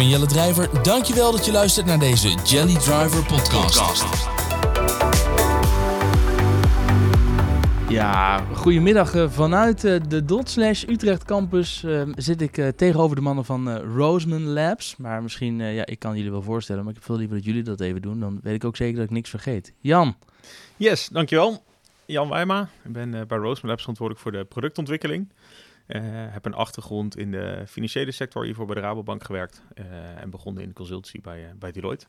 ben Jelle Drijver. Dankjewel dat je luistert naar deze Jelly Driver podcast. Ja, goedemiddag uh, vanuit uh, de Dot Slash Utrecht campus uh, zit ik tegenover de mannen van Roseman Labs. Maar misschien, ja, ik kan jullie wel voorstellen, maar ik heb veel liever dat jullie dat even doen. Dan weet ik ook zeker dat ik niks vergeet. Jan. Yes, dankjewel. Jan Wijma. Ik ben bij Roseman Labs verantwoordelijk voor de productontwikkeling. Heb een achtergrond in de financiële sector, hiervoor bij de Rabobank gewerkt. en begonnen in de consultancy bij, bij Deloitte.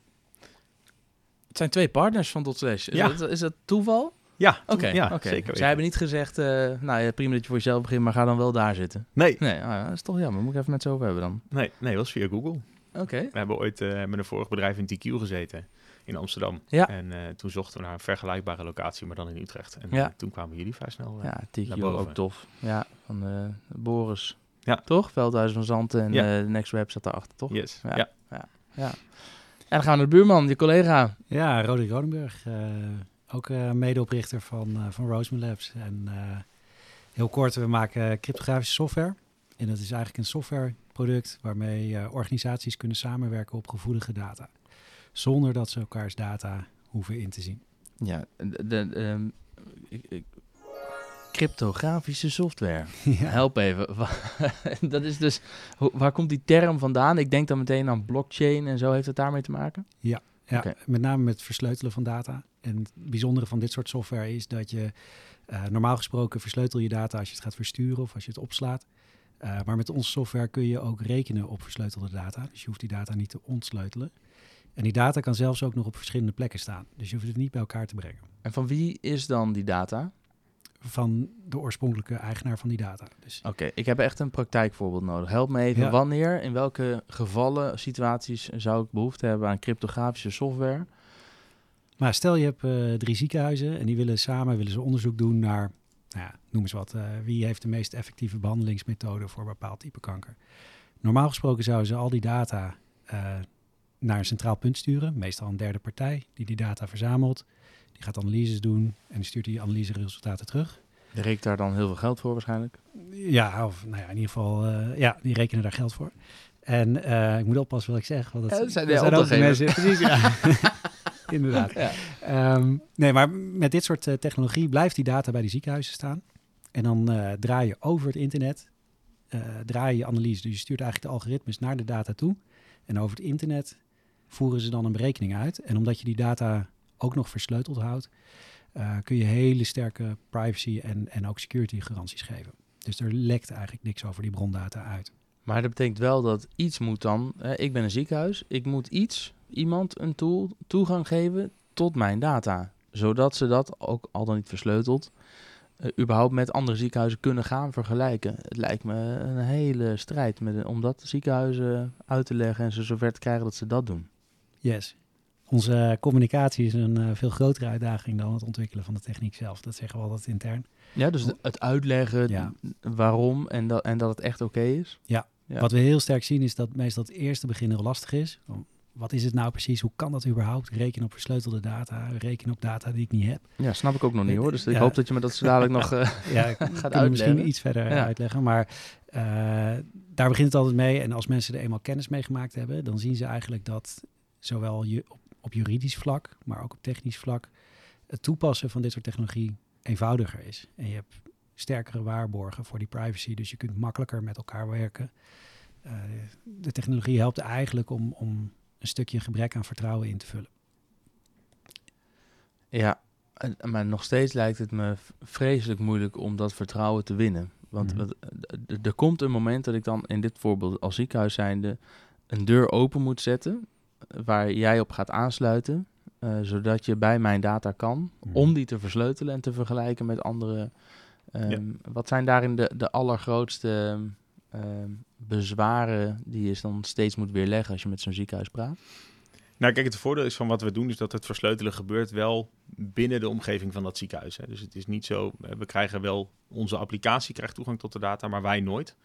Het zijn twee partners van Dot Slash. Is, ja. dat, is dat toeval? Ja, oké. ja, zeker. Zij hebben niet gezegd, uh, nou ja, prima dat je voor jezelf begint, maar ga dan wel daar zitten. Nee. Nee, oh ja, dat is toch jammer. Moet ik even met zo over hebben dan? Nee, nee, dat was via Google. Oké. We hebben ooit uh, met een vorig bedrijf in TQ gezeten in Amsterdam. Ja. En uh, toen zochten we naar een vergelijkbare locatie, maar dan in Utrecht. En ja. toen kwamen jullie vrij snel Ja, TQ ook tof. Ja, van Boris. Ja. Toch? Veldhuizen van Zanten en ja. de Next Web zat daarachter, toch? Yes. Ja. ja. ja. ja. En dan gaan we naar de buurman, je collega. Ja, Roderick Rodenburg. Ook uh, medeoprichter van, uh, van Roseman Labs. En uh, heel kort, we maken cryptografische software. En dat is eigenlijk een softwareproduct waarmee organisaties kunnen samenwerken op gevoelige data. Zonder dat ze elkaars data hoeven in te zien. Ja, de, de um, cryptografische software. Ja. Help even. dat is dus, waar komt die term vandaan? Ik denk dan meteen aan blockchain en zo. Heeft het daarmee te maken? Ja, ja met name met versleutelen van data. En het bijzondere van dit soort software is dat je uh, normaal gesproken versleutel je data als je het gaat versturen of als je het opslaat. Uh, maar met onze software kun je ook rekenen op versleutelde data. Dus je hoeft die data niet te ontsleutelen. En die data kan zelfs ook nog op verschillende plekken staan. Dus je hoeft het niet bij elkaar te brengen. En van wie is dan die data? Van de oorspronkelijke eigenaar van die data. Dus... Oké, okay, ik heb echt een praktijkvoorbeeld nodig. Help me even. Ja. Wanneer, in welke gevallen, situaties zou ik behoefte hebben aan cryptografische software? Maar stel je hebt uh, drie ziekenhuizen en die willen samen willen ze onderzoek doen naar, nou ja, noem eens wat, uh, wie heeft de meest effectieve behandelingsmethode voor een bepaald type kanker. Normaal gesproken zouden ze al die data uh, naar een centraal punt sturen, meestal een derde partij die die data verzamelt. Die gaat analyses doen en die stuurt die analyseresultaten terug. Die rekent daar dan heel veel geld voor waarschijnlijk? Ja, of nou ja, in ieder geval, ja, die rekenen daar geld voor. En ik moet oppassen wat ik zeg, want dat, ja, dat zijn, dat de zijn ook mensen. Precies, ja. inderdaad. Ja. Um, nee, maar met dit soort uh, technologie blijft die data bij die ziekenhuizen staan. En dan uh, draai je over het internet, uh, draai je analyse. Dus je stuurt eigenlijk de algoritmes naar de data toe. En over het internet voeren ze dan een berekening uit. En omdat je die data ook nog versleuteld houdt, uh, kun je hele sterke privacy en, en ook security garanties geven. Dus er lekt eigenlijk niks over die brondata uit. Maar dat betekent wel dat iets moet dan. Eh, ik ben een ziekenhuis. Ik moet iets, iemand een tool toegang geven tot mijn data. Zodat ze dat ook al dan niet versleuteld. Uh, überhaupt met andere ziekenhuizen kunnen gaan vergelijken. Het lijkt me een hele strijd met, om dat ziekenhuizen uit te leggen en ze zover te krijgen dat ze dat doen. Yes. Onze communicatie is een uh, veel grotere uitdaging dan het ontwikkelen van de techniek zelf. Dat zeggen we altijd intern. Ja, dus het uitleggen Ja. waarom en dat, en dat het echt oké is. Ja. Ja. Wat we heel sterk zien is dat meestal het eerste begin heel lastig is. Wat is het nou precies? Hoe kan dat überhaupt? Rekenen op versleutelde data, rekenen op data die ik niet heb. Ja, snap ik ook nog niet hoor. Dus ik Ja. hoop dat je me dat zo dadelijk nog uh, Ja, gaat uitleggen. misschien iets verder Ja. uitleggen. Maar uh, daar begint het altijd mee. En als mensen er eenmaal kennis mee gemaakt hebben, dan zien ze eigenlijk dat zowel je op, op juridisch vlak, maar ook op technisch vlak, het toepassen van dit soort technologie eenvoudiger is. En je hebt sterkere waarborgen voor die privacy, dus je kunt makkelijker met elkaar werken. Uh, de technologie helpt eigenlijk om, om een stukje gebrek aan vertrouwen in te vullen. Ja, maar nog steeds lijkt het me vreselijk moeilijk om dat vertrouwen te winnen. Want Mhm. er komt een moment dat ik dan in dit voorbeeld als ziekenhuis zijnde een deur open moet zetten eh, waar jij op gaat aansluiten, eh, zodat je bij mijn data kan, Mhm. om die te versleutelen en te vergelijken met andere. ehm, Wat zijn daarin de, de allergrootste ehm, bezwaren die je dan steeds moet weerleggen als je met zo'n ziekenhuis praat? Nou, kijk, het voordeel is van wat we doen, is dat het versleutelen gebeurt wel binnen de omgeving van dat ziekenhuis. Hè. Dus het is niet zo, eh, we krijgen wel, onze applicatie krijgt toegang tot de data, maar wij nooit.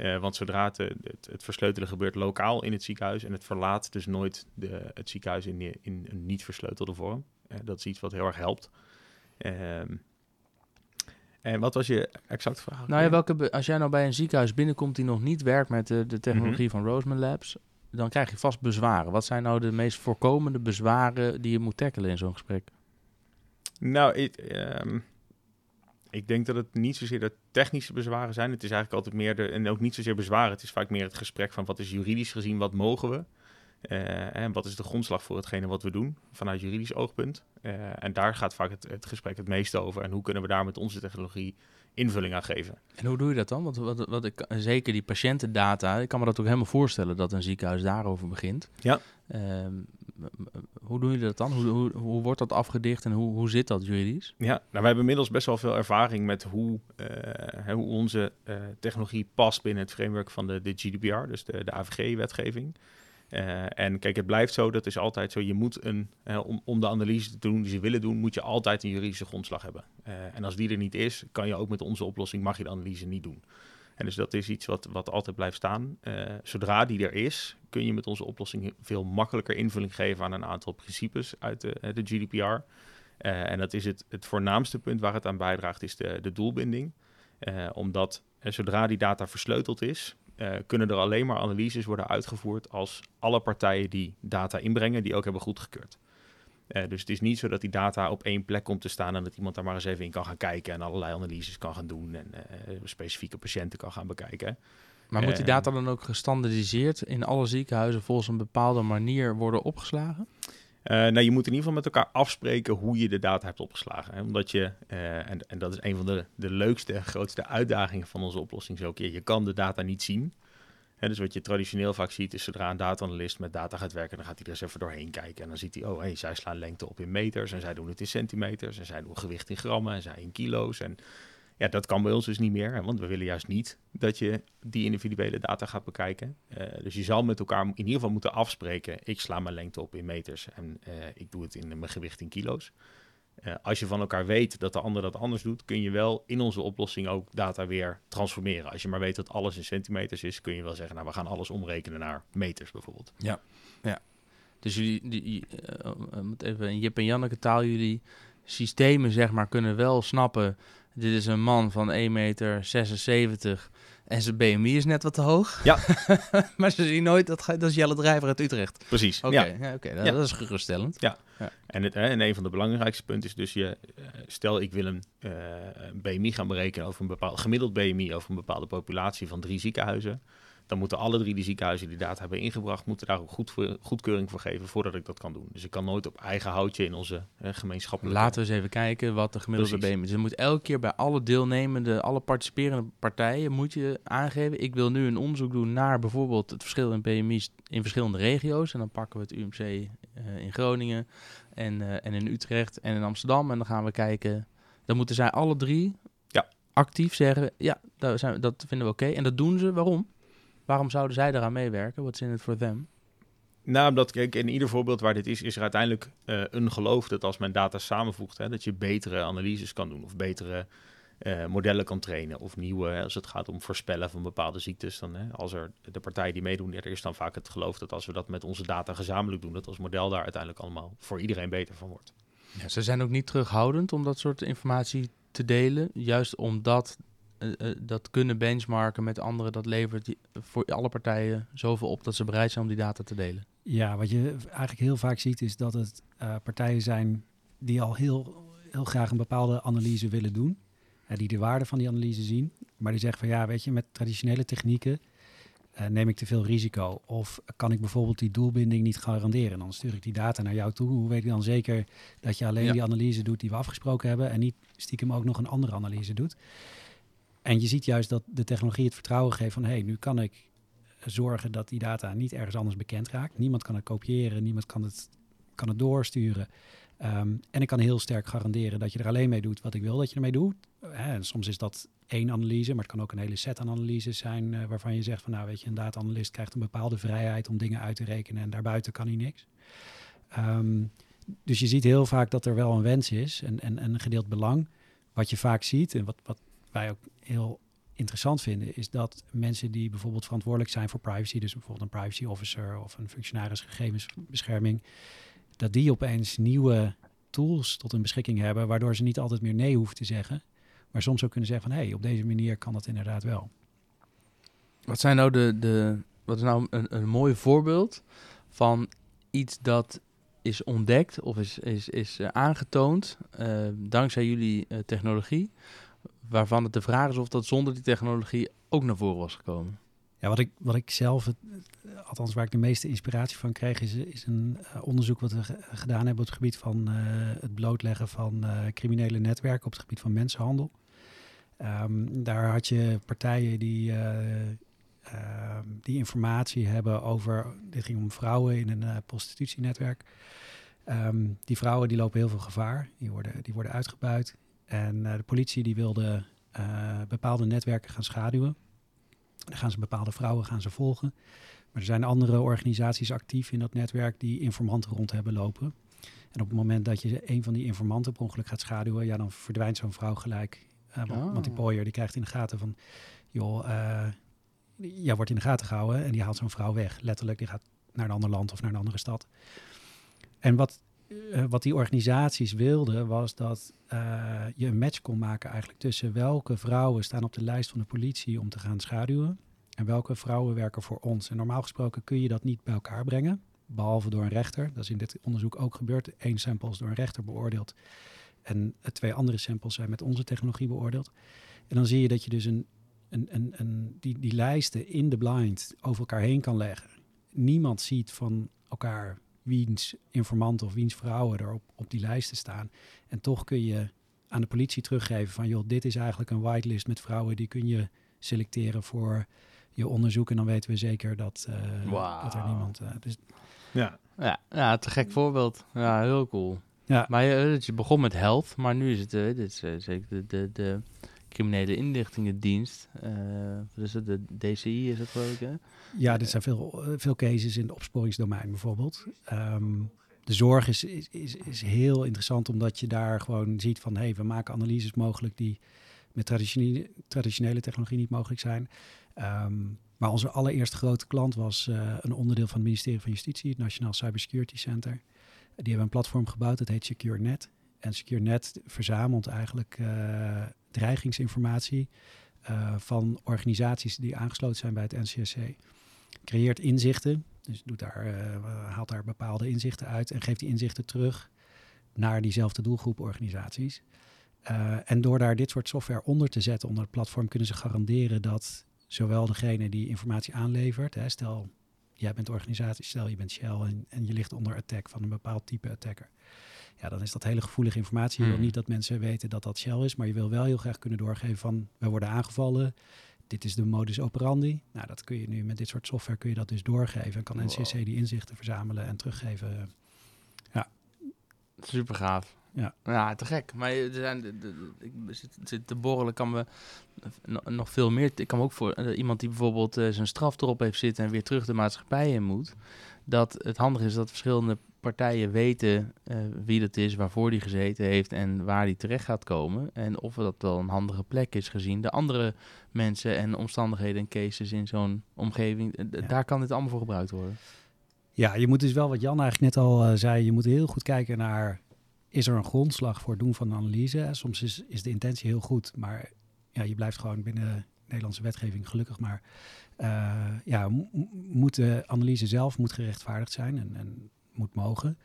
Eh, want zodra het, eh, het, het versleutelen gebeurt lokaal in het ziekenhuis en het verlaat dus nooit de, het ziekenhuis in, in een niet versleutelde vorm. Eh, dat is iets wat heel erg helpt. Ehm, en wat was je exact vraag? Nou ja, welke als jij nou bij een ziekenhuis binnenkomt die nog niet werkt met de, de technologie van Roseman Labs, dan krijg je vast bezwaren. Wat zijn nou de meest voorkomende bezwaren die je moet tackelen in zo'n gesprek? Nou, ik, ehm, ik denk dat het niet zozeer de technische bezwaren zijn. Het is eigenlijk altijd meer de, en ook niet zozeer bezwaren. Het is vaak meer het gesprek van wat is juridisch gezien, wat mogen we? Eh, en wat is de grondslag voor hetgene wat we doen vanuit juridisch oogpunt? Eh, en daar gaat vaak het, het gesprek het meeste over. En hoe kunnen we daar met onze technologie invulling aan geven? En hoe doe je dat dan? Want wat, wat ik, zeker die patiëntendata, ik kan me dat ook helemaal voorstellen dat een ziekenhuis daarover begint. Ja. Ehm, hoe doe je dat dan? Hoe, hoe, wordt dat afgedicht en hoe, hoe zit dat juridisch? Ja, nou, we hebben inmiddels best wel veel ervaring met hoe, eh, hoe onze eh, technologie past binnen het framework van de, de GDPR, dus de, de AVG-wetgeving. Eh, en kijk, het blijft zo, dat is altijd zo. Je moet een, om, om de analyse te doen die ze willen doen, moet je altijd een juridische grondslag hebben. En als die er niet is, kan je ook met onze oplossing, mag je de analyse niet doen. En dus dat is iets wat, wat altijd blijft staan. Eh, zodra die er is, kun je met onze oplossing veel makkelijker invulling geven aan een aantal principes uit de, eh, de GDPR. Eh, en dat is het, het voornaamste punt waar het aan bijdraagt, is de, de doelbinding. Eh, omdat zodra die data versleuteld is, kunnen er alleen maar analyses worden uitgevoerd als alle partijen die data inbrengen, die ook hebben goedgekeurd. Eh, dus het is niet zo dat die data op één plek komt te staan en dat iemand daar maar eens even in kan gaan kijken en allerlei analyses kan gaan doen en eh, specifieke patiënten kan gaan bekijken. Maar moet die Eh, data dan ook gestandardiseerd in alle ziekenhuizen volgens een bepaalde manier worden opgeslagen? Eh, nou, je moet in ieder geval met elkaar afspreken hoe je de data hebt opgeslagen. Hè? Omdat je, en, en dat is een van de, de leukste en grootste uitdagingen van onze oplossing, ook, je, je kan de data niet zien. Dus wat je traditioneel vaak ziet, is zodra een data-analyst met data gaat werken, dan gaat hij er eens even doorheen kijken. En dan ziet hij, oh, hey, zij slaan lengte op in meters, en zij doen het in centimeters, en zij doen gewicht in grammen, en zij in kilo's. En ja, dat kan bij ons dus niet meer, want we willen juist niet dat je die individuele data gaat bekijken. Eh, dus je zal met elkaar in ieder geval moeten afspreken, ik sla mijn lengte op in meters en eh, ik doe het in mijn gewicht in kilo's. Eh, als je van elkaar weet dat de ander dat anders doet, kun je wel in onze oplossing ook data weer transformeren. Als je maar weet dat alles in centimeters is, kun je wel zeggen, nou we gaan alles omrekenen naar meters bijvoorbeeld. Dus jullie, die, moet even in Jip en Janneke taal, jullie systemen zeg maar kunnen wel snappen, dit is een man van 1 meter 76 en zijn BMI is net wat te hoog. Ja. maar ze zien nooit, dat, dat is Jelle Drijver uit Utrecht. Precies. Oké, Ja. ja. oké, dat, Ja. dat is geruststellend. En, het, en een van de belangrijkste punten is dus je, eh, stel ik wil een, eh, een BMI gaan berekenen over een bepaald gemiddeld BMI over een bepaalde populatie van drie ziekenhuizen. Dan moeten alle drie die ziekenhuizen die data hebben ingebracht, moeten daar ook goed voor, goedkeuring voor geven voordat ik dat kan doen. Dus ik kan nooit op eigen houtje in onze eh, gemeenschappelijke... Laten we eens even kijken wat de gemiddelde. BMI is. Dus je moet elke keer bij alle deelnemende, alle participerende partijen, moet je aangeven, ik wil nu een onderzoek doen naar bijvoorbeeld het verschil in BMI's in verschillende regio's. En dan pakken we het UMC eh, in Groningen en, eh, en in Utrecht en in Amsterdam. En dan gaan we kijken, dan moeten zij alle drie Ja. actief zeggen, ja, dat, zijn, dat vinden we oké. En dat doen ze, waarom? Waarom zouden zij daaraan meewerken? What's in it for them? Nou, omdat, kijk, in ieder voorbeeld waar dit is, is er uiteindelijk eh, een geloof dat als men data samenvoegt, hè, dat je betere analyses kan doen of betere eh, modellen kan trainen of nieuwe, hè, als het gaat om voorspellen van bepaalde ziektes. Dan, hè, als er de partijen die meedoen, er is dan vaak het geloof dat als we dat met onze data gezamenlijk doen, dat als model daar uiteindelijk allemaal voor iedereen beter van wordt. Ja, ze zijn ook niet terughoudend om dat soort informatie te delen. Juist omdat eh, eh, dat kunnen benchmarken met anderen, dat levert die, voor alle partijen zoveel op dat ze bereid zijn om die data te delen. Ja, wat je eigenlijk heel vaak ziet is dat het eh, partijen zijn die al heel, heel graag een bepaalde analyse willen doen. eh, die de waarde van die analyse zien. Maar die zeggen van ja, weet je, met traditionele technieken neem ik te veel risico. Of kan ik bijvoorbeeld die doelbinding niet garanderen. Dan stuur ik die data naar jou toe. Hoe weet ik dan zeker dat je alleen Ja. die analyse doet die we afgesproken hebben en niet stiekem ook nog een andere analyse doet? En je ziet juist dat de technologie het vertrouwen geeft van hé, hey, nu kan ik zorgen dat die data niet ergens anders bekend raakt. Niemand kan het kopiëren, niemand kan het, kan het doorsturen. Ehm, en ik kan heel sterk garanderen dat je er alleen mee doet wat ik wil dat je ermee doet. Hè, en soms is dat één analyse, maar het kan ook een hele set aan analyses zijn eh, waarvan je zegt van nou weet je, een data-analyst krijgt een bepaalde vrijheid om dingen uit te rekenen en daarbuiten kan hij niks. Ehm, dus je ziet heel vaak dat er wel een wens is en, en, en een gedeeld belang. Wat je vaak ziet en wat, wat wij ook heel interessant vinden, is dat mensen die bijvoorbeeld verantwoordelijk zijn voor privacy, dus bijvoorbeeld een privacy officer of een functionaris gegevensbescherming, dat die opeens nieuwe tools tot hun beschikking hebben, waardoor ze niet altijd meer nee hoeven te zeggen, maar soms ook kunnen zeggen van hé, hey, op deze manier kan dat inderdaad wel. Wat zijn nou de, de wat is nou een, een mooi voorbeeld van iets dat is ontdekt of is, is, is eh, aangetoond eh, dankzij jullie eh, technologie, waarvan het de vraag is of dat zonder die technologie ook naar voren was gekomen? Ja, wat ik, wat ik zelf, het, althans waar ik de meeste inspiratie van kreeg, is, een eh, onderzoek wat we ge- gedaan hebben op het gebied van eh, het blootleggen van eh, criminele netwerken op het gebied van mensenhandel. Ehm, daar had je partijen die, eh, ehm, die informatie hebben over, dit ging om vrouwen in een prostitutienetwerk. Ehm, die vrouwen die lopen heel veel gevaar, die worden, die worden uitgebuit. En eh, de politie die wilde eh, bepaalde netwerken gaan schaduwen. Dan gaan ze bepaalde vrouwen gaan ze volgen. Maar er zijn andere organisaties actief in dat netwerk die informanten rond hebben lopen. En op het moment dat je een van die informanten per ongeluk gaat schaduwen, ja, dan verdwijnt zo'n vrouw gelijk. Eh, want, Oh. want die pooier die krijgt in de gaten van, joh, jij wordt in de gaten gehouden en die haalt zo'n vrouw weg. Letterlijk, die gaat naar een ander land of naar een andere stad. En wat, eh, wat die organisaties wilden, was dat eh, je een match kon maken eigenlijk tussen welke vrouwen staan op de lijst van de politie om te gaan schaduwen en welke vrouwen werken voor ons. En normaal gesproken kun je dat niet bij elkaar brengen, behalve door een rechter. Dat is in dit onderzoek ook gebeurd. Eén sample is door een rechter beoordeeld en eh, twee andere samples zijn met onze technologie beoordeeld. En dan zie je dat je dus een, een, een, een, die, die lijsten in de blind over elkaar heen kan leggen. Niemand ziet van elkaar wiens informanten of wiens vrouwen er op, op die lijsten staan. En toch kun je aan de politie teruggeven van, joh, dit is eigenlijk een whitelist met vrouwen, die kun je selecteren voor je onderzoek. En dan weten we zeker dat, eh, Wauw. dat er niemand... eh, dus, Ja, Ja, ja te gek voorbeeld. Ja, heel cool. ja, Maar je, je begon met health, maar nu is het, eh, dit is eh, zeker de, de, de criminele inlichtingendienst. eh dus de DCI is het geloof hè? Ja, dit zijn veel, eh, veel cases in het opsporingsdomein bijvoorbeeld. Ehm, de zorg is, is, is, is heel interessant omdat je daar gewoon ziet van... hé, hey, we maken analyses mogelijk die met traditionele, traditionele technologie niet mogelijk zijn. Ehm, maar onze allereerste grote klant was eh, een onderdeel van het ministerie van Justitie... het Nationaal Cybersecurity Center. Die hebben een platform gebouwd, dat heet SecureNet. En SecureNet verzamelt eigenlijk dreigingsinformatie... eh, van organisaties die aangesloten zijn bij het NCSC creëert inzichten. Dus doet daar, eh, haalt daar bepaalde inzichten uit en geeft die inzichten terug naar diezelfde doelgroep organisaties. Eh, en door daar dit soort software onder te zetten onder het platform, kunnen ze garanderen dat zowel degene die informatie aanlevert, hè, stel jij bent organisatie, stel je bent Shell en, en je ligt onder attack van een bepaald type attacker. Ja, dan is dat hele gevoelige informatie. Je wil Hmm. niet dat mensen weten dat dat Shell is, maar je wil wel heel graag kunnen doorgeven van wij worden aangevallen, dit is de modus operandi. Nou, dat kun je nu met dit soort software kun je dat dus doorgeven. En kan Wow. NCC die inzichten verzamelen en teruggeven. Super gaaf. Ja. ja, te gek. Maar er zijn, de, de- ik zit, zit te borrelen, kan me no- nog veel meer. Ik kan me ook voor eh, iemand die bijvoorbeeld eh, zijn straf erop heeft zitten en weer terug de maatschappij in moet. Dat het handig is dat verschillende partijen weten eh, wie dat is, waarvoor die gezeten heeft en waar die terecht gaat komen. En of dat wel een handige plek is gezien de andere mensen en omstandigheden en cases in zo'n omgeving. Eh, Ja. Daar kan dit allemaal voor gebruikt worden. Ja, je moet dus wel, wat Jan eigenlijk net al eh, zei, je moet heel goed kijken naar, is er een grondslag voor het doen van analyse? Soms is, is de intentie heel goed, maar ja, je blijft gewoon binnen Nederlandse wetgeving gelukkig. Maar ja, mo- mo- moet de analyse zelf moet gerechtvaardigd zijn en, en moet mogen.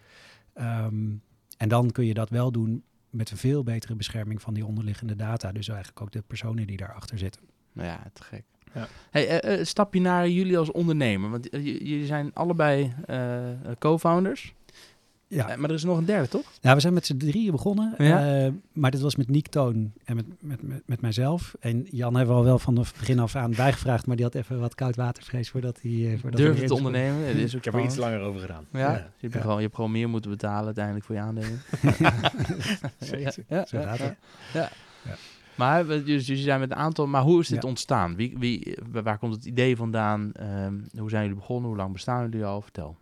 Ehm, en dan kun je dat wel doen met een veel betere bescherming van die onderliggende data. Dus eigenlijk ook de personen die daarachter zitten. Nou ja, te gek. Ja. Hey, eh, eh, stapje naar jullie als ondernemer. Want eh, jullie zijn allebei eh, co-founders. Ja, Eh, maar er is nog een derde, toch? Ja, we zijn met z'n drieën begonnen. Ja. eh, maar dit was met Nick Toon en met, met, met, met mijzelf. En Jan hebben we al wel van het begin af aan bijgevraagd, maar die had even wat koud watervrees voordat hij... eh, voordat hij Durf erin te ondernemen. Het is ook ik heb er iets langer over gedaan. Ja? Ja. Je, hebt Ja. Gewoon, je hebt gewoon meer moeten betalen uiteindelijk voor je aandelen. ja, ja, Zo ja, gaat ja. het. Maar we- dus jullie zijn met een aantal... Maar hoe is dit Ja. ontstaan? Wie, wie, waar komt het idee vandaan? Ehm, hoe zijn jullie begonnen? Hoe lang bestaan jullie al? Vertel.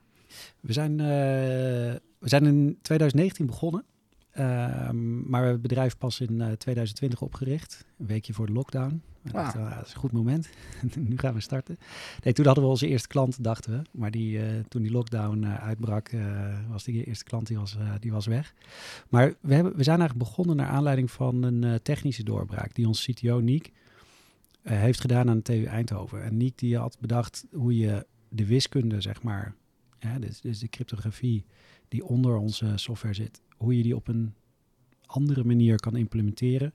We zijn, eh, we zijn in 2019 begonnen. Ehm, maar we hebben het bedrijf pas in eh, 2020 opgericht. Een weekje voor de lockdown. We dachten, dat is een goed moment. nu gaan we starten. Nee, toen hadden we onze eerste klant, dachten we. Maar die, eh, toen die lockdown eh, uitbrak, eh, was die eerste klant die was, eh, die was weg. Maar we, hebben, we zijn eigenlijk begonnen naar aanleiding van een eh, technische doorbraak... die ons CTO Niek eh, heeft gedaan aan de TU Eindhoven. En Niek die had bedacht hoe je de wiskunde, zeg maar, dus, dus de cryptografie die onder onze software zit, hoe je die op een andere manier kan implementeren,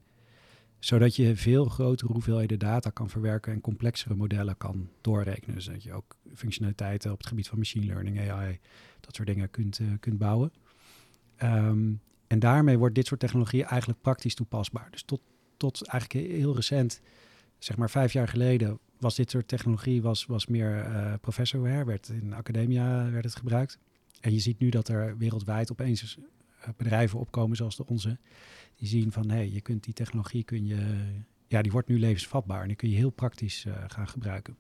zodat je veel grotere hoeveelheden data kan verwerken en complexere modellen kan doorrekenen. Dus dat je ook functionaliteiten op het gebied van machine learning, AI, dat soort dingen kunt, eh, kunt bouwen. Ehm, en daarmee wordt dit soort technologie eigenlijk praktisch toepasbaar. Dus tot, tot eigenlijk heel recent, zeg maar vijf jaar geleden, was dit soort technologie was, was meer uh, professorware, werd in academia werd het gebruikt. En je ziet nu dat er wereldwijd opeens eh, bedrijven opkomen zoals de onze, die zien van hé, hey, je kunt die technologie kun je, ja, die wordt nu levensvatbaar en die kun je heel praktisch uh, gaan gebruiken.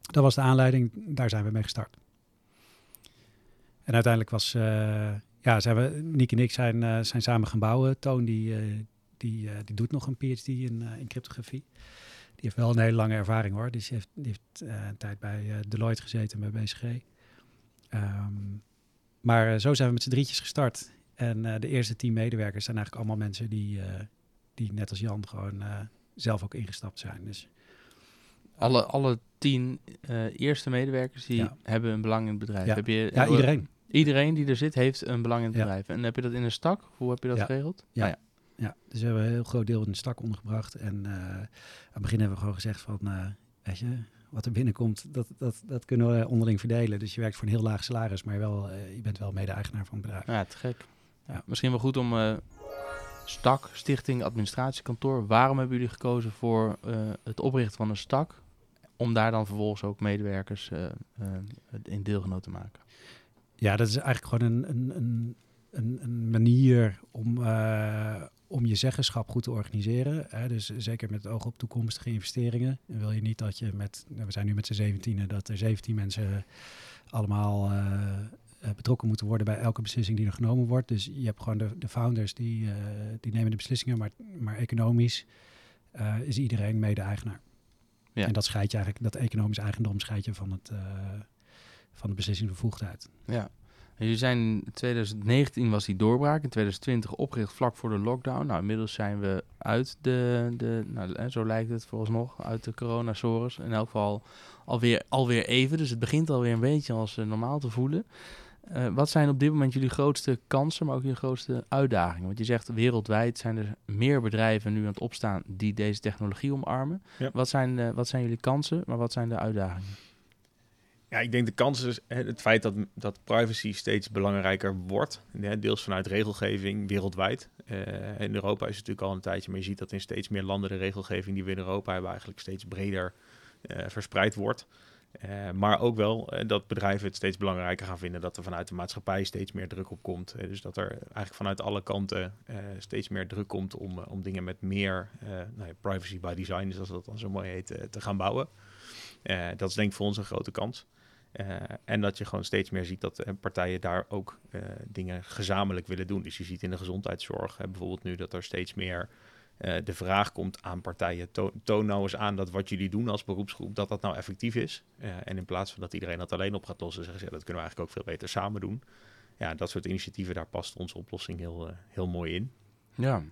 Dat was de aanleiding, daar zijn we mee gestart. En uiteindelijk was, ja, zijn we, Nick en ik zijn, zijn samen gaan bouwen. Toon die, die, die doet nog een PhD in, in cryptografie. Heeft wel een hele lange ervaring hoor. Dus die heeft, die heeft een tijd bij Deloitte gezeten bij BCG. Um, maar zo zijn we met z'n drietjes gestart. En uh, de eerste tien medewerkers zijn eigenlijk allemaal mensen die, uh, die net als Jan gewoon uh, zelf ook ingestapt zijn. Dus alle, alle tien eerste medewerkers die ja. hebben een belang in het bedrijf. Ja, heb je, ja iedereen. Iedereen die er zit heeft een belang in het bedrijf. En heb je dat in een stak? Hoe heb je dat geregeld? Ja. Ah, ja. dus we hebben een heel groot deel in een stak ondergebracht. En aan het begin hebben we gewoon gezegd van, weet je, wat er binnenkomt, dat, dat, dat kunnen we onderling verdelen. Dus je werkt voor een heel laag salaris, maar wel, je bent wel mede-eigenaar van het bedrijf. Ja, te gek. Ja, misschien wel goed om uh, STAK, Stichting Administratiekantoor. Waarom hebben jullie gekozen voor uh, het oprichten van een STAK? Om daar dan vervolgens ook medewerkers uh, in deelgenoot te maken. Ja, dat is eigenlijk gewoon een, een, een, een manier om, om je zeggenschap goed te organiseren. Hè? Dus zeker met het oog op toekomstige investeringen. En wil je niet dat je met, we zijn nu met z'n zeventienen, dat er 17 mensen allemaal uh, betrokken moeten worden bij elke beslissing die er genomen wordt. Dus je hebt gewoon de, de founders die, uh, die nemen de beslissingen, maar, maar economisch uh, is iedereen mede-eigenaar. Ja. En dat scheid je eigenlijk, dat economisch eigendom scheid je van, het, van de beslissingsbevoegdheid. Ja. Jullie zijn in 2019 was die doorbraak, in 2020 opgericht vlak voor de lockdown. Nou, inmiddels zijn we uit de, de nou, zo lijkt het nog uit de coronasaurus. In elk geval alweer, alweer even, dus het begint alweer een beetje als normaal te voelen. Uh, wat zijn op dit moment jullie grootste kansen, maar ook jullie grootste uitdagingen? Want je zegt wereldwijd zijn er meer bedrijven nu aan het opstaan die deze technologie omarmen. Ja. Wat, zijn, uh, wat zijn jullie kansen, maar wat zijn de uitdagingen? Ja, ik denk de kans is het feit dat, dat privacy steeds belangrijker wordt. Deels vanuit regelgeving wereldwijd. Uh, in Europa is het natuurlijk al een tijdje, maar je ziet dat in steeds meer landen de regelgeving die we in Europa hebben eigenlijk steeds breder verspreid wordt. Uh, maar ook wel dat bedrijven het steeds belangrijker gaan vinden dat er vanuit de maatschappij steeds meer druk op komt. Dus dat er eigenlijk vanuit alle kanten steeds meer druk komt om, om dingen met meer nou ja, privacy by design, zoals dat dan zo mooi heet, te gaan bouwen. dat is denk ik voor ons een grote kans. En dat je gewoon steeds meer ziet dat partijen daar ook dingen gezamenlijk willen doen. Dus je ziet in de gezondheidszorg bijvoorbeeld nu dat er steeds meer de vraag komt aan partijen, to toon nou eens aan dat wat jullie doen als beroepsgroep, dat dat nou effectief is. En in plaats van dat iedereen dat alleen op gaat lossen, zeggen ze, dat kunnen we eigenlijk ook veel beter samen doen. Ja, dat soort initiatieven, daar past onze oplossing heel, heel mooi in. Ja.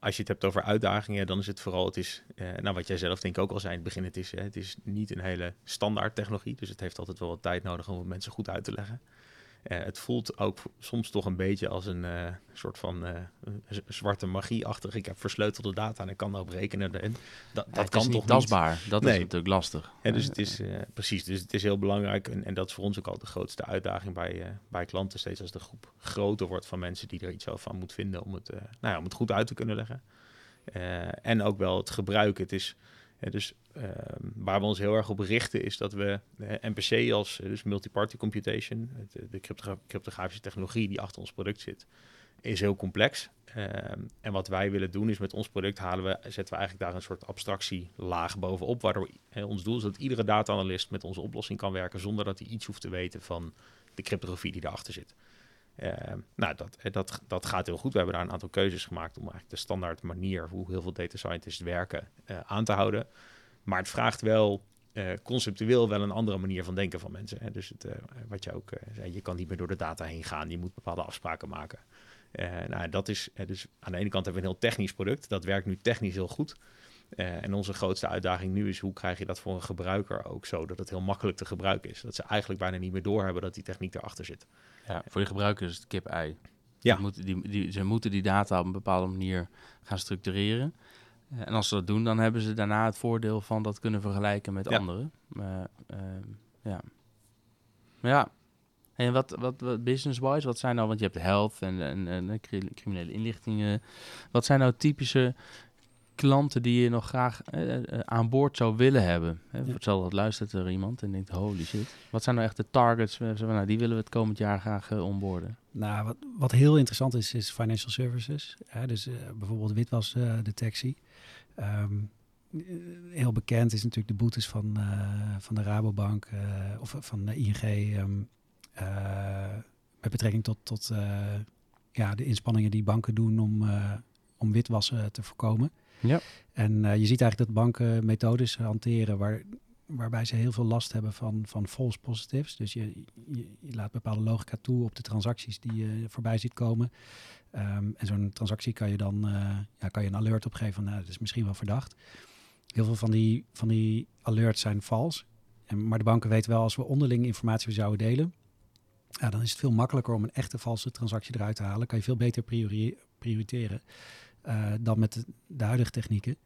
Als je het hebt over uitdagingen, dan is het vooral, het is, nou wat jij zelf denk ik ook al zei in het begin, het is, het is niet een hele standaard technologie, dus het heeft altijd wel wat tijd nodig om het mensen goed uit te leggen. Uh, het voelt ook soms toch een beetje als een uh, soort van uh, zwarte magie-achtig. Ik heb versleutelde data en ik kan daarop rekenen. En dat, dat kan is toch niet tastbaar. Dat nee. is natuurlijk lastig. Ja, dus het is precies. Dus het is heel belangrijk. En, en, dat is voor ons ook al de grootste uitdaging bij, bij klanten. Steeds als de groep groter wordt van mensen die er iets van moet vinden om het, nou ja, om het goed uit te kunnen leggen. en ook wel het gebruiken. Het is. Dus uh, waar we ons heel erg op richten is dat we MPC als uh, dus multi-party computation, de, de cryptogra cryptografische technologie die achter ons product zit, is heel complex. Ehm, en wat wij willen doen is met ons product halen we, zetten we eigenlijk daar een soort abstractielaag bovenop, waardoor ons doel is dat iedere data-analyst met onze oplossing kan werken zonder dat hij iets hoeft te weten van de cryptografie die erachter zit. Ehm, nou, dat, dat, dat gaat heel goed. We hebben daar een aantal keuzes gemaakt om eigenlijk de standaard manier hoe heel veel data scientists werken aan te houden. Maar het vraagt wel conceptueel wel een andere manier van denken van mensen. Hè? Dus het, wat je ook zei, je kan niet meer door de data heen gaan. Je moet bepaalde afspraken maken. nou, dat is, dus aan de ene kant hebben we een heel technisch product. Dat werkt nu technisch heel goed. Eh, en onze grootste uitdaging nu is hoe krijg je dat voor een gebruiker ook zo dat het heel makkelijk te gebruiken is. Dat ze eigenlijk bijna niet meer doorhebben dat die techniek erachter zit. Ja, voor die gebruiker is het kip-ei. Ja. Die moeten, die, die, ze moeten die data op een bepaalde manier gaan structureren. Eh, en als ze dat doen, dan hebben ze daarna het voordeel van dat kunnen vergelijken met Ja. anderen. Maar, ehm, ja. Maar ja. En wat, wat, wat business-wise, wat zijn nou, want je hebt health en, en, en eh, cri- criminele inlichtingen. Wat zijn nou typische klanten die je nog graag eh, eh, aan boord zou willen hebben? Hè, Ja. Stel dat luistert er iemand en denkt, holy shit. Wat zijn nou echt de targets? Nou, die willen we het komend jaar graag eh, onboorden. Nou, wat, wat heel interessant is, is financial services. Hè? Dus bijvoorbeeld witwasdetectie. Ehm eh, heel bekend is natuurlijk de boetes van, van de Rabobank of van de ING ehm, eh, met betrekking tot, tot ja, de inspanningen die banken doen om, om witwassen te voorkomen. Ja. En eh, je ziet eigenlijk dat banken methodes hanteren waar, waarbij ze heel veel last hebben van, van false positives. Dus je, je, laat bepaalde logica toe op de transacties die je voorbij ziet komen. Ehm, en zo'n transactie kan je dan eh, ja, kan je een alert opgeven van nou, dat is misschien wel verdacht. Heel veel van die, van die alerts zijn vals. En, maar de banken weten wel, als we onderling informatie zouden delen, ja, dan is het veel makkelijker om een echte valse transactie eruit te halen. Kan je veel beter priori- prioriteren dan met de, de huidige technieken.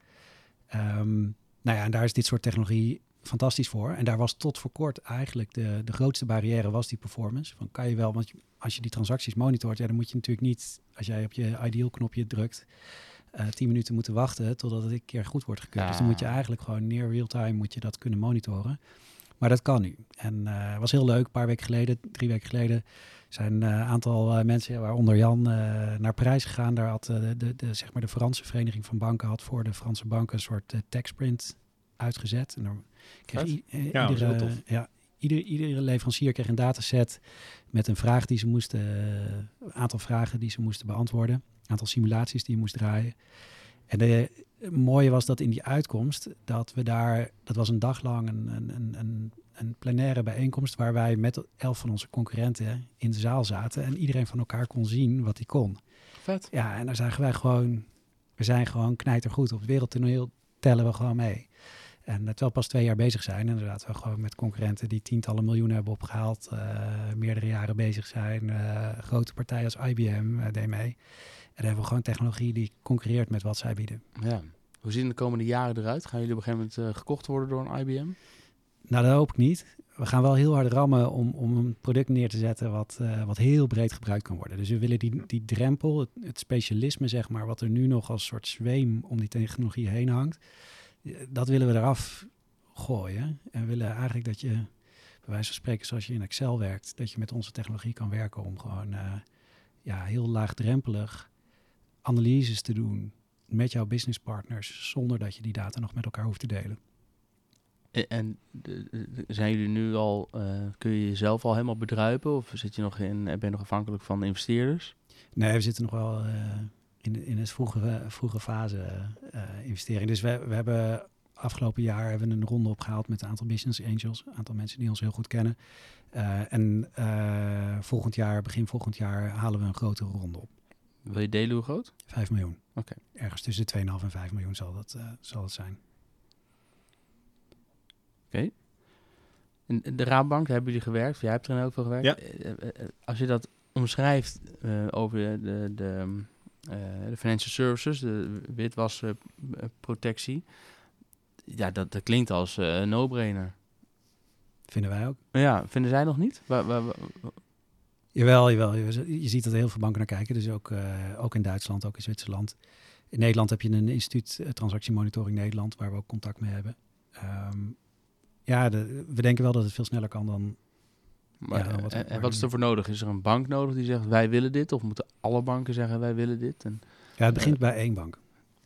Ehm, nou ja, en daar is dit soort technologie fantastisch voor. En daar was tot voor kort eigenlijk de, de grootste barrière was die performance. Van kan je wel, want als je die transacties monitort, ja, dan moet je natuurlijk niet, als jij op je ideal knopje drukt, eh 10 minuten moeten wachten totdat het een keer goed wordt gekeurd. Dus dan moet je eigenlijk gewoon near real time moet je dat kunnen monitoren. Maar dat kan nu. En eh was heel leuk. Een paar weken geleden, drie weken geleden, zijn een aantal eh, mensen, waaronder Jan, eh, naar Parijs gegaan. Daar had eh, de, de, de, zeg maar de Franse Vereniging van Banken had voor de Franse banken een soort eh, textprint uitgezet. En dan kreeg i- eh, Ja, iedere, ja, ieder, iedere leverancier kreeg een dataset met een vraag die ze moesten, eh, een aantal vragen die ze moesten beantwoorden, een aantal simulaties die je moest draaien. En de, het mooie was dat in die uitkomst, dat we daar, dat was een dag lang een, een, een, een, een plenaire bijeenkomst waar wij met elf van onze concurrenten in de zaal zaten en iedereen van elkaar kon zien wat hij kon. Vet. Ja, en daar zagen wij gewoon, we zijn gewoon knijtergoed. Op het wereldtoneel tellen we gewoon mee. En terwijl we pas twee jaar bezig zijn, inderdaad, we gewoon met concurrenten die tientallen miljoenen hebben opgehaald, eh, meerdere jaren bezig zijn, eh, grote partijen als IBM eh, deed mee. En dan hebben we gewoon technologie die concurreert met wat zij bieden. Ja. Hoe zien de komende jaren eruit? Gaan jullie op een gegeven moment eh, gekocht worden door een IBM? Nou, dat hoop ik niet. We gaan wel heel hard rammen om, om een product neer te zetten wat, eh, wat heel breed gebruikt kan worden. Dus we willen die, die drempel, het, het specialisme zeg maar, wat er nu nog als soort zweem om die technologie heen hangt, eh, dat willen we eraf gooien. En we willen eigenlijk dat je, bij wijze van spreken zoals je in Excel werkt, dat je met onze technologie kan werken om gewoon ja, heel laagdrempelig analyses te doen met jouw businesspartners, zonder dat je die data nog met elkaar hoeft te delen. En, zijn jullie nu al, eh, kun je jezelf al helemaal bedruipen? Of zit je nog in, ben je nog afhankelijk van investeerders? Nee, we zitten nog wel eh, in, in het vroege, vroege fase eh, investering. Dus we, we hebben afgelopen jaar hebben we een ronde opgehaald met een aantal business angels. Een aantal mensen die ons heel goed kennen. Eh, en eh, volgend jaar, begin volgend jaar, halen we een grotere ronde op. Wil je delen hoe groot? 5 miljoen. Oké. Ergens tussen 2,5 en 5 miljoen zal dat, eh, zal het zijn. En de Raadbank, daar hebben jullie gewerkt. Jij hebt er ook veel gewerkt. Ja. Eh, eh, Als je dat omschrijft over de, de, eh, de financial services, de witwasprotectie. ja, dat, dat klinkt als een no-brainer. Vinden wij ook. Ja, vinden zij nog niet? Waar, waar, waar- Jawel, jawel. Je, ziet dat heel veel banken naar kijken. Dus ook, eh, ook in Duitsland, ook in Zwitserland. In Nederland heb je een instituut, eh, Transactiemonitoring Nederland, waar we ook contact mee hebben. Ehm, ja, de- we denken wel dat het veel sneller kan dan... maar, Ja, wat- en, wat is er voor nodig? Is er een bank nodig die zegt wij willen dit? Of moeten alle banken zeggen wij willen dit? En, Ja, het begint bij één bank.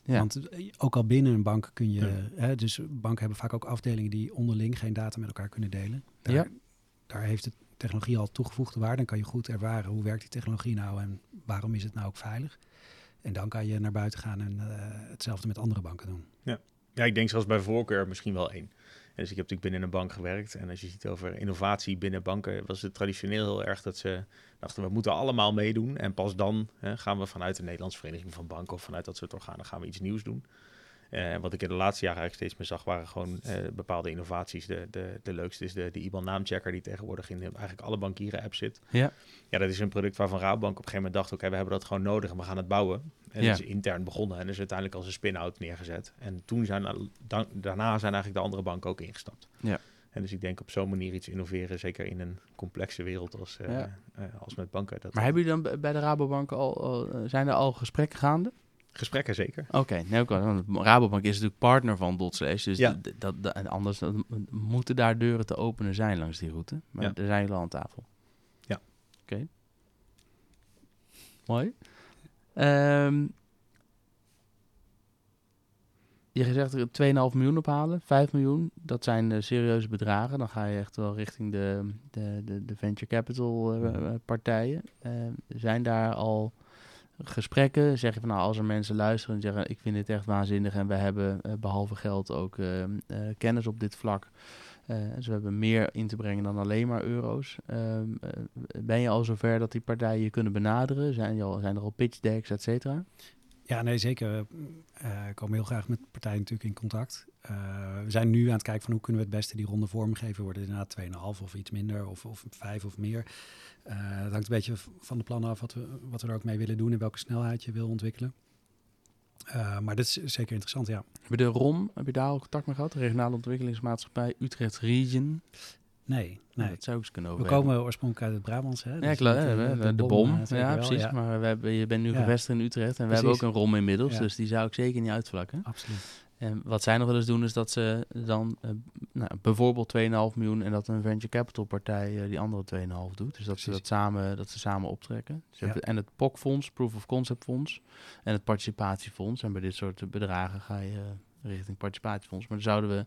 ja. Want eh, ook al binnen een bank kun je... Ja. Hè, dus banken hebben vaak ook afdelingen die onderling geen data met elkaar kunnen delen. Daar, Ja. daar heeft de technologie al toegevoegde waarde. Dan kan je goed ervaren hoe werkt die technologie nou en waarom is het nou ook veilig. En dan kan je naar buiten gaan en eh, hetzelfde met andere banken doen. Ja, ik denk zelfs bij voorkeur misschien wel één. En dus ik heb natuurlijk binnen een bank gewerkt. En als je ziet over innovatie binnen banken, was het traditioneel heel erg dat ze dachten, we moeten allemaal meedoen. En pas dan hè, gaan we vanuit de Nederlandse Vereniging van Banken of vanuit dat soort organen gaan we iets nieuws doen. Eh, wat ik in de laatste jaren eigenlijk steeds meer zag, waren gewoon eh, bepaalde innovaties. De, de, de leukste is de, de IBAN naamchecker die tegenwoordig in eigenlijk alle bankieren apps zit. Ja. Ja, dat is een product waarvan Rabobank op een gegeven moment dacht, oké, we hebben dat gewoon nodig en we gaan het bouwen. En Ja. is intern begonnen en is uiteindelijk als een spin-out neergezet. En toen zijn, dan, daarna zijn eigenlijk de andere banken ook ingestapt. Ja. En dus ik denk op zo'n manier iets innoveren, zeker in een complexe wereld als, eh, Ja. eh, als met banken. Dat, Maar hebben jullie dan bij de Rabobank al, al, zijn er al gesprekken gaande? Gesprekken zeker. Oké, nee, ook wel, want Rabobank is natuurlijk partner van Dotslash. Dus Ja. dat, anders moeten daar deuren te openen zijn langs die route. Maar Ja. daar zijn jullie al aan tafel. Ja. Oké. Mooi. Ehm, je er 2,5 miljoen ophalen, 5 miljoen. Dat zijn serieuze bedragen. Dan ga je echt wel richting de, de, de, de venture capital eh, partijen. Eh, zijn daar al gesprekken? Zeg je van nou, als er mensen luisteren en zeggen: Ik vind dit echt waanzinnig en we hebben eh, behalve geld ook eh, eh, kennis op dit vlak. Eh, dus we hebben meer in te brengen dan alleen maar euro's. Ehm, eh, ben je al zover dat die partijen je kunnen benaderen? Zijn, je al, zijn er al pitch decks, et cetera? Ja, nee, zeker. Eh komen heel graag met partijen natuurlijk in contact. Eh, we zijn nu aan het kijken van hoe kunnen we het beste die ronde vormgeven. Worden het inderdaad 2,5 of iets minder of, of 5 of meer. Eh dat hangt een beetje van de plannen af wat we, wat we er ook mee willen doen en welke snelheid je wil ontwikkelen. Eh, maar dit is zeker interessant, ja. Heb je de ROM, heb je daar al contact mee gehad? De Regionale Ontwikkelingsmaatschappij Utrecht Region. Nee, Nou, nee. dat zou ik eens kunnen We overwegen. komen oorspronkelijk uit het Brabants, hè? Ja, Dus klopt. met, hè, eh, de, de, bom. eh, ja, wel, precies. ja. Maar we hebben, je bent nu Ja. gevestigd in Utrecht en we hebben ook een ROM inmiddels. Ja. Dus die zou ik zeker niet uitvlakken. Absoluut. En wat zij nog wel eens doen is dat ze dan eh, nou, bijvoorbeeld 2,5 miljoen en dat een venture capital partij eh, die andere 2,5 doet. Dus dat ze dat samen, dat ze samen optrekken. Dus Ja. en het POC-fonds, Proof of Concept Fonds, en het participatiefonds. En bij dit soort bedragen ga je eh, richting participatiefonds. Maar dan zouden we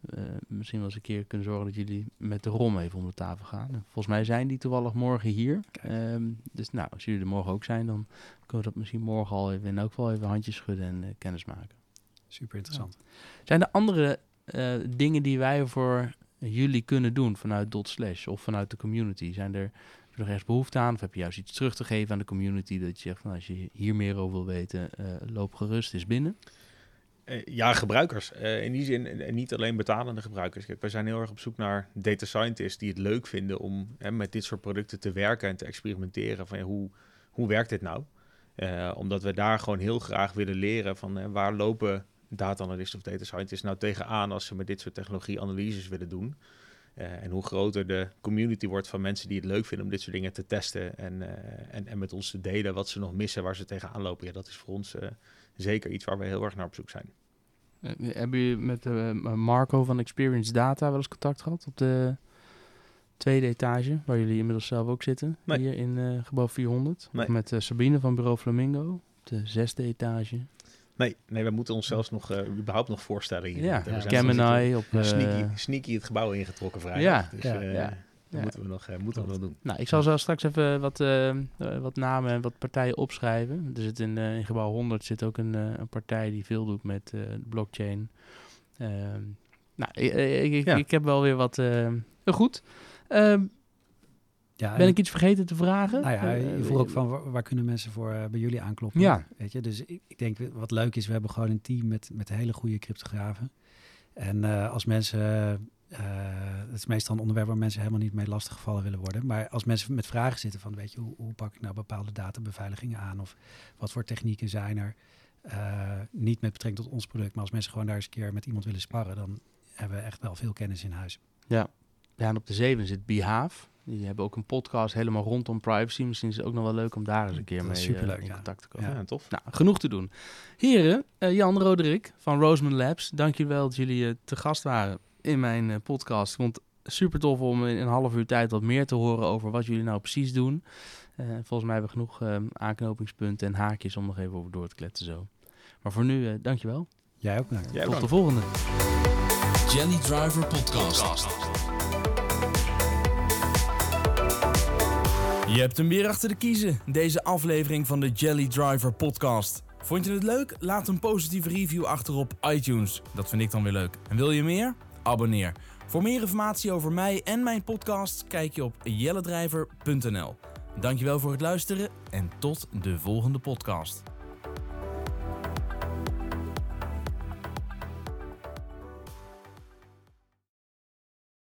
eh, misschien wel eens een keer kunnen zorgen dat jullie met de ROM even om de tafel gaan. En volgens mij zijn die toevallig morgen hier. Ehm, dus nou, als jullie er morgen ook zijn, dan kunnen we dat misschien morgen al even in elk geval even handjes schudden en eh, kennis maken. Super interessant. Zijn er andere eh, dingen die wij voor jullie kunnen doen vanuit Dot Slash of vanuit de community? Zijn er, heb je nog ergens behoefte aan? Of heb je juist iets terug te geven aan de community dat je zegt van als je hier meer over wil weten, loop gerust is binnen? Eh, ja, gebruikers. Eh, in die zin, en niet alleen betalende gebruikers. Kijk, wij zijn heel erg op zoek naar data scientists die het leuk vinden om hè, met dit soort producten te werken en te experimenteren. Van hoe, hoe werkt dit nou? Eh, omdat we daar gewoon heel graag willen leren van eh, waar lopen data analysten of data scientists nou tegenaan als ze met dit soort technologie analyses willen doen. En hoe groter de community wordt van mensen die het leuk vinden om dit soort dingen te testen en, en, en met ons te delen wat ze nog missen, waar ze tegenaan lopen. Ja, dat is voor ons zeker iets waar we heel erg naar op zoek zijn. Eh, hebben jullie met eh, Marco van Experience Data wel eens contact gehad op de tweede etage, waar jullie inmiddels zelf ook zitten, Nee. hier in eh, gebouw 400? Nee. Of met Sabine van bureau Flamingo op de zesde etage? Nee, nee, we moeten onszelf nog uh, überhaupt nog voorstellen hier. Ja, zijn Gemini op... nog eh, sneaky, sneaky het gebouw ingetrokken vrijdag. Ja, dus, ja, ja, dat ja. moeten we nog, uh, moeten we nog doen. Nou, ik zal zo straks even wat, uh, wat namen en wat partijen opschrijven. Er zit in, in gebouw 100 zit ook een, een partij die veel doet met blockchain. Ehm, nou, ik, ik, heb wel weer wat... goed. Ehm, Ja, ben ik iets vergeten te vragen? Nou ja, Eh, je vroeg ook van waar, waar kunnen mensen voor uh, bij jullie aankloppen? Ja. Weet je, dus ik, ik, denk wat leuk is, we hebben gewoon een team met, met hele goede cryptografen. En uh, als mensen, uh, het is meestal een onderwerp waar mensen helemaal niet mee lastiggevallen willen worden. Maar als mensen met vragen zitten van, weet je, hoe, hoe pak ik nou bepaalde databeveiligingen aan? Of wat voor technieken zijn er? Uh, niet met betrekking tot ons product, maar als mensen gewoon daar eens een keer met iemand willen sparren, dan hebben we echt wel veel kennis in huis. Ja, ja en op de zeven zit Behalf. Die hebben ook een podcast helemaal rondom privacy. Misschien is het ook nog wel leuk om daar eens een keer mee uh, in ja. contact te komen. Ja, tof. Nou, genoeg te doen. Heren, uh, Jan Roderick van Roseman Labs, dank jullie wel dat jullie uh, te gast waren in mijn uh, podcast. Ik vond het super tof om in een half uur tijd wat meer te horen over wat jullie nou precies doen. Uh, volgens mij hebben we genoeg uh, aanknopingspunten en haakjes om nog even over door te kletsen zo. Maar voor nu, uh, dankjewel. Jij ook bedankt. Jij Tot bedankt. de volgende. Jelly Driver Podcast. Je hebt hem weer achter de kiezen, deze aflevering van de Jelly Driver podcast. Vond je het leuk? Laat een positieve review achter op iTunes. Dat vind ik dan weer leuk. En wil je meer? Abonneer. Voor meer informatie over mij en mijn podcast kijk je op jelledrijver.nl. Dankjewel voor het luisteren en tot de volgende podcast.